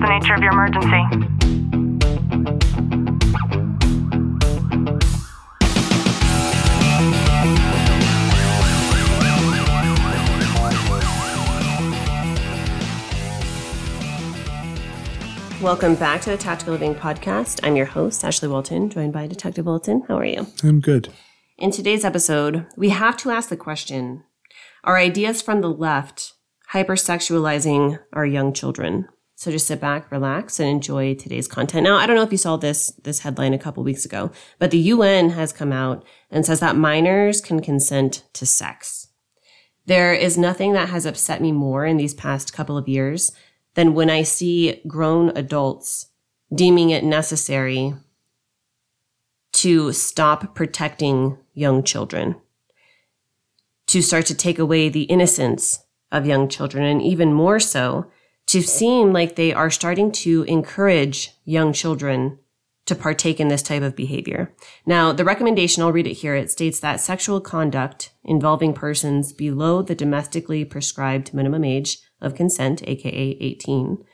the nature of your emergency? Welcome back to the Tactical Living Podcast. I'm your host, Ashlie Walton, joined by Detective Walton. How are you? I'm good. In today's episode, we have to ask the question Are ideas from the left hypersexualizing our young children? So just sit back, relax, and enjoy today's content. Now, I don't know if you saw this this headline a couple weeks ago, but the UN has come out and says that minors can consent to sex. There is nothing that has upset me more in these past couple of years than when I see grown adults deeming it necessary to stop protecting young children, to start to take away the innocence of young children, and even more so, to seem like they are starting to encourage young children to partake in this type of behavior. Now, the recommendation, I'll read it here. It states that sexual conduct involving persons below the domestically prescribed minimum age of consent, aka 18,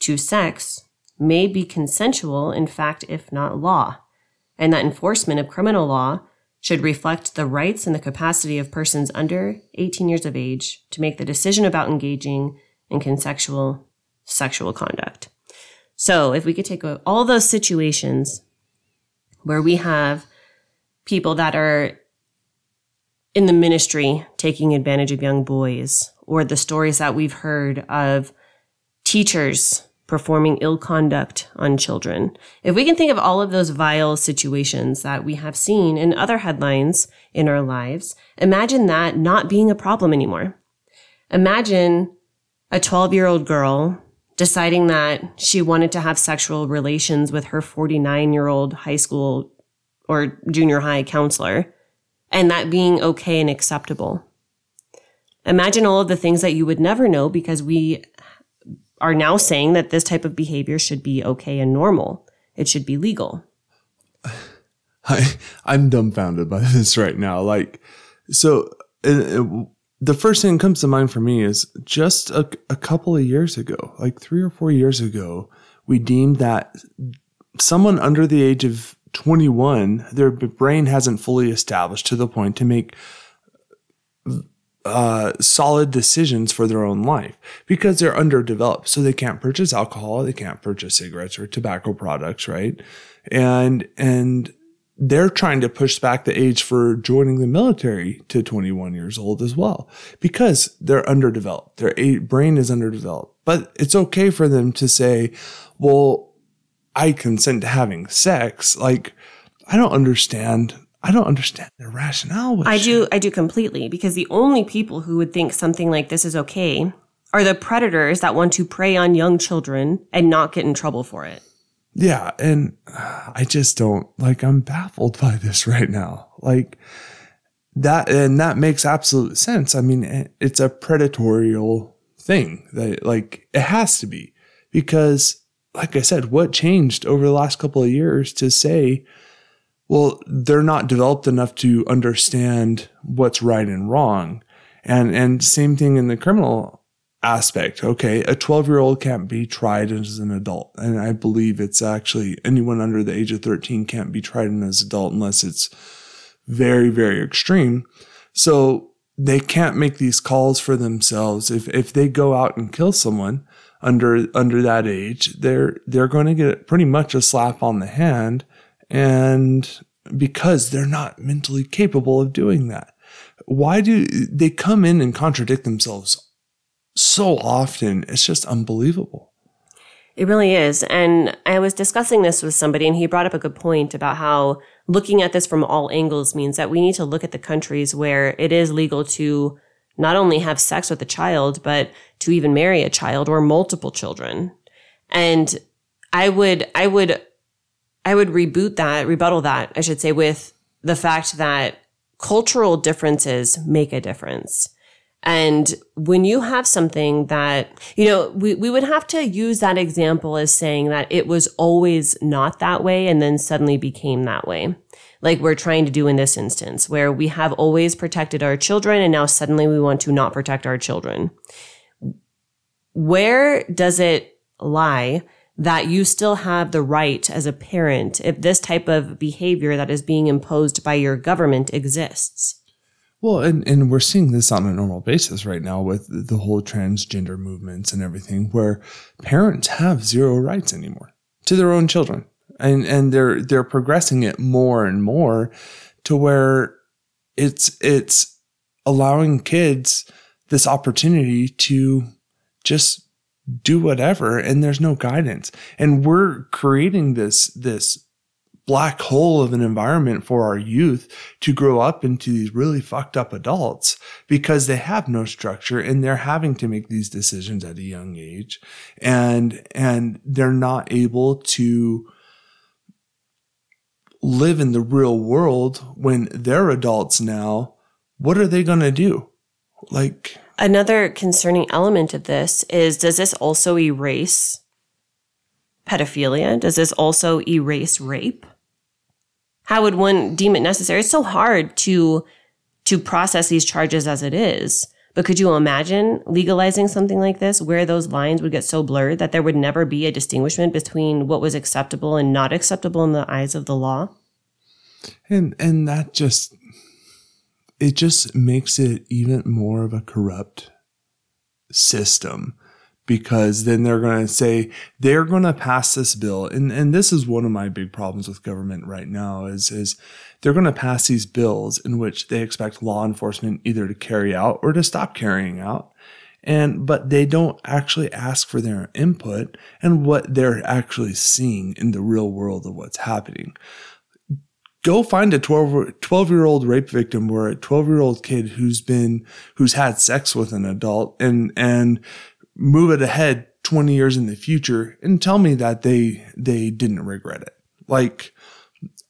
to sex may be consensual, in fact, if not law, and that enforcement of criminal law should reflect the rights and the capacity of persons under 18 years of age to make the decision about engaging in consensual sexual conduct. So, if we could take all those situations where we have people that are in the ministry taking advantage of young boys, or the stories that we've heard of teachers performing ill conduct on children. If we can think of all of those vile situations that we have seen in other headlines in our lives, imagine that not being a problem anymore. Imagine a 12 year old girl deciding that she wanted to have sexual relations with her 49 year old high school or junior high counselor and that being okay and acceptable. Imagine all of the things that you would never know because we are now saying that this type of behavior should be okay and normal. It should be legal. I I'm dumbfounded by this right now. Like, so uh, uh, the first thing that comes to mind for me is just a, a couple of years ago, like three or four years ago, we deemed that someone under the age of 21, their brain hasn't fully established to the point to make uh, solid decisions for their own life because they're underdeveloped. So they can't purchase alcohol, they can't purchase cigarettes or tobacco products, right? And and they're trying to push back the age for joining the military to 21 years old as well because they're underdeveloped. Their brain is underdeveloped. But it's okay for them to say, "Well, I consent to having sex." Like I don't understand I don't understand their rationale. I shit. do, I do completely because the only people who would think something like this is okay are the predators that want to prey on young children and not get in trouble for it. Yeah, and I just don't like. I'm baffled by this right now. Like that, and that makes absolute sense. I mean, it's a predatorial thing that, like, it has to be because, like I said, what changed over the last couple of years to say well, they're not developed enough to understand what's right and wrong. And, and same thing in the criminal aspect. Okay. A 12 year old can't be tried as an adult. And I believe it's actually anyone under the age of 13 can't be tried as an adult unless it's very, very extreme. So they can't make these calls for themselves. If, if they go out and kill someone under, under that age, they're, they're going to get pretty much a slap on the hand and because they're not mentally capable of doing that. Why do they come in and contradict themselves so often? It's just unbelievable. It really is. And I was discussing this with somebody, and he brought up a good point about how looking at this from all angles means that we need to look at the countries where it is legal to not only have sex with a child, but to even marry a child or multiple children. And I would, I would I would reboot that, rebuttal that, I should say, with the fact that cultural differences make a difference. And when you have something that, you know, we, we would have to use that example as saying that it was always not that way and then suddenly became that way. Like we're trying to do in this instance, where we have always protected our children and now suddenly we want to not protect our children. Where does it lie that you still have the right as a parent if this type of behavior that is being imposed by your government exists. Well, and, and we're seeing this on a normal basis right now with the whole transgender movements and everything, where parents have zero rights anymore to their own children. And and they're they're progressing it more and more to where it's it's allowing kids this opportunity to just do whatever and there's no guidance and we're creating this this black hole of an environment for our youth to grow up into these really fucked up adults because they have no structure and they're having to make these decisions at a young age and and they're not able to live in the real world when they're adults now what are they going to do like Another concerning element of this is does this also erase pedophilia? Does this also erase rape? How would one deem it necessary? It's so hard to to process these charges as it is. But could you imagine legalizing something like this where those lines would get so blurred that there would never be a distinguishment between what was acceptable and not acceptable in the eyes of the law? And and that just it just makes it even more of a corrupt system because then they're going to say they're going to pass this bill. And and this is one of my big problems with government right now is is they're going to pass these bills in which they expect law enforcement either to carry out or to stop carrying out. And but they don't actually ask for their input and what they're actually seeing in the real world of what's happening. Go find a 12, 12 year old rape victim or a 12 year old kid who's been, who's had sex with an adult and, and move it ahead 20 years in the future and tell me that they, they didn't regret it. Like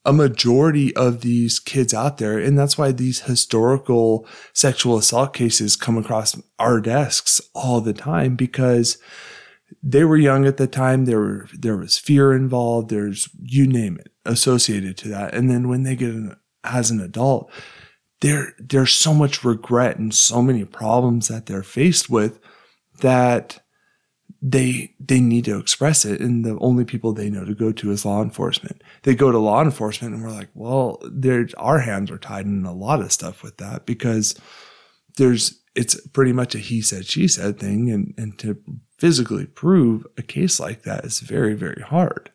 a majority of these kids out there. And that's why these historical sexual assault cases come across our desks all the time because they were young at the time. There were, there was fear involved. There's, you name it associated to that. And then when they get an, as an adult, there there's so much regret and so many problems that they're faced with that they they need to express it. And the only people they know to go to is law enforcement. They go to law enforcement and we're like well our hands are tied in a lot of stuff with that because there's it's pretty much a he said she said thing. And and to physically prove a case like that is very very hard.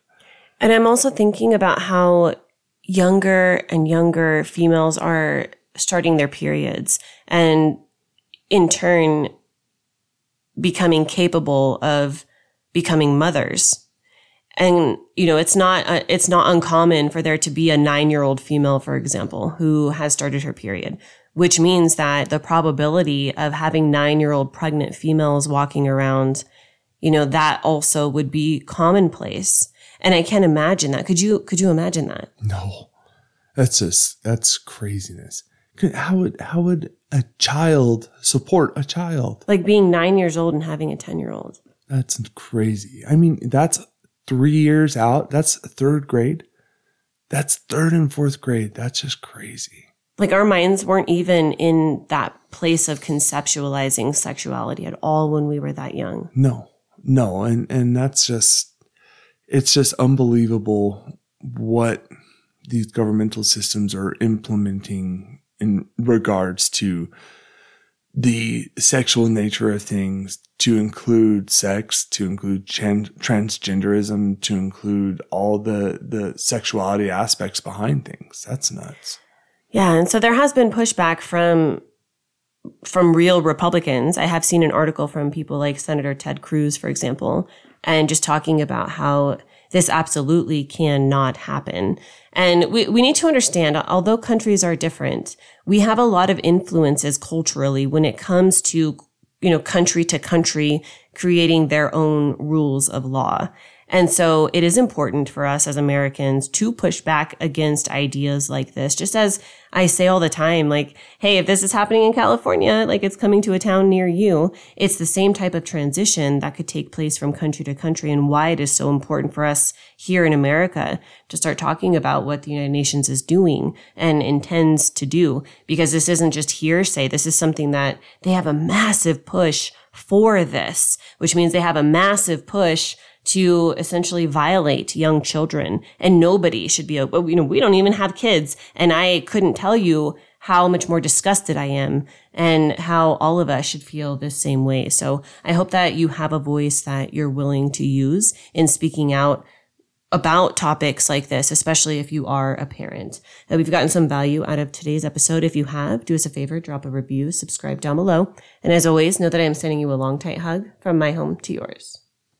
And I'm also thinking about how younger and younger females are starting their periods. And in turn becoming capable of becoming mothers. And you know, it's not uh, it's not uncommon for there to be a 9-year-old female for example who has started her period, which means that the probability of having 9-year-old pregnant females walking around, you know, that also would be commonplace. And I can't imagine that. Could you could you imagine that? No. That's just that's craziness. How would how would a child support a child? Like being 9 years old and having a 10-year-old. That's crazy. I mean, that's 3 years out. That's 3rd grade. That's 3rd and 4th grade. That's just crazy. Like our minds weren't even in that place of conceptualizing sexuality at all when we were that young. No. No, and and that's just it's just unbelievable what these governmental systems are implementing in regards to the sexual nature of things to include sex, to include trans- transgenderism, to include all the, the sexuality aspects behind things. That's nuts. Yeah. And so there has been pushback from, from real Republicans. I have seen an article from people like Senator Ted Cruz, for example, and just talking about how this absolutely cannot happen. And we, we need to understand, although countries are different, we have a lot of influences culturally when it comes to, you know, country to country creating their own rules of law. And so it is important for us as Americans to push back against ideas like this, just as I say all the time, like, hey, if this is happening in California, like it's coming to a town near you, it's the same type of transition that could take place from country to country and why it is so important for us here in America to start talking about what the United Nations is doing and intends to do. Because this isn't just hearsay. This is something that they have a massive push for this. which means they have a massive push to essentially violate young children and nobody should be, uh, you know, we don't even have kids. And I couldn't tell you how much more disgusted I am and how all of us should feel the same way. So I hope that you have a voice that you're willing to use in speaking out about topics like this, especially if you are a parent. And we've gotten some value out of today's episode. If you have, do us a favor, drop a review, subscribe down below. And as always, know that I am sending you a long, tight hug from my home to yours.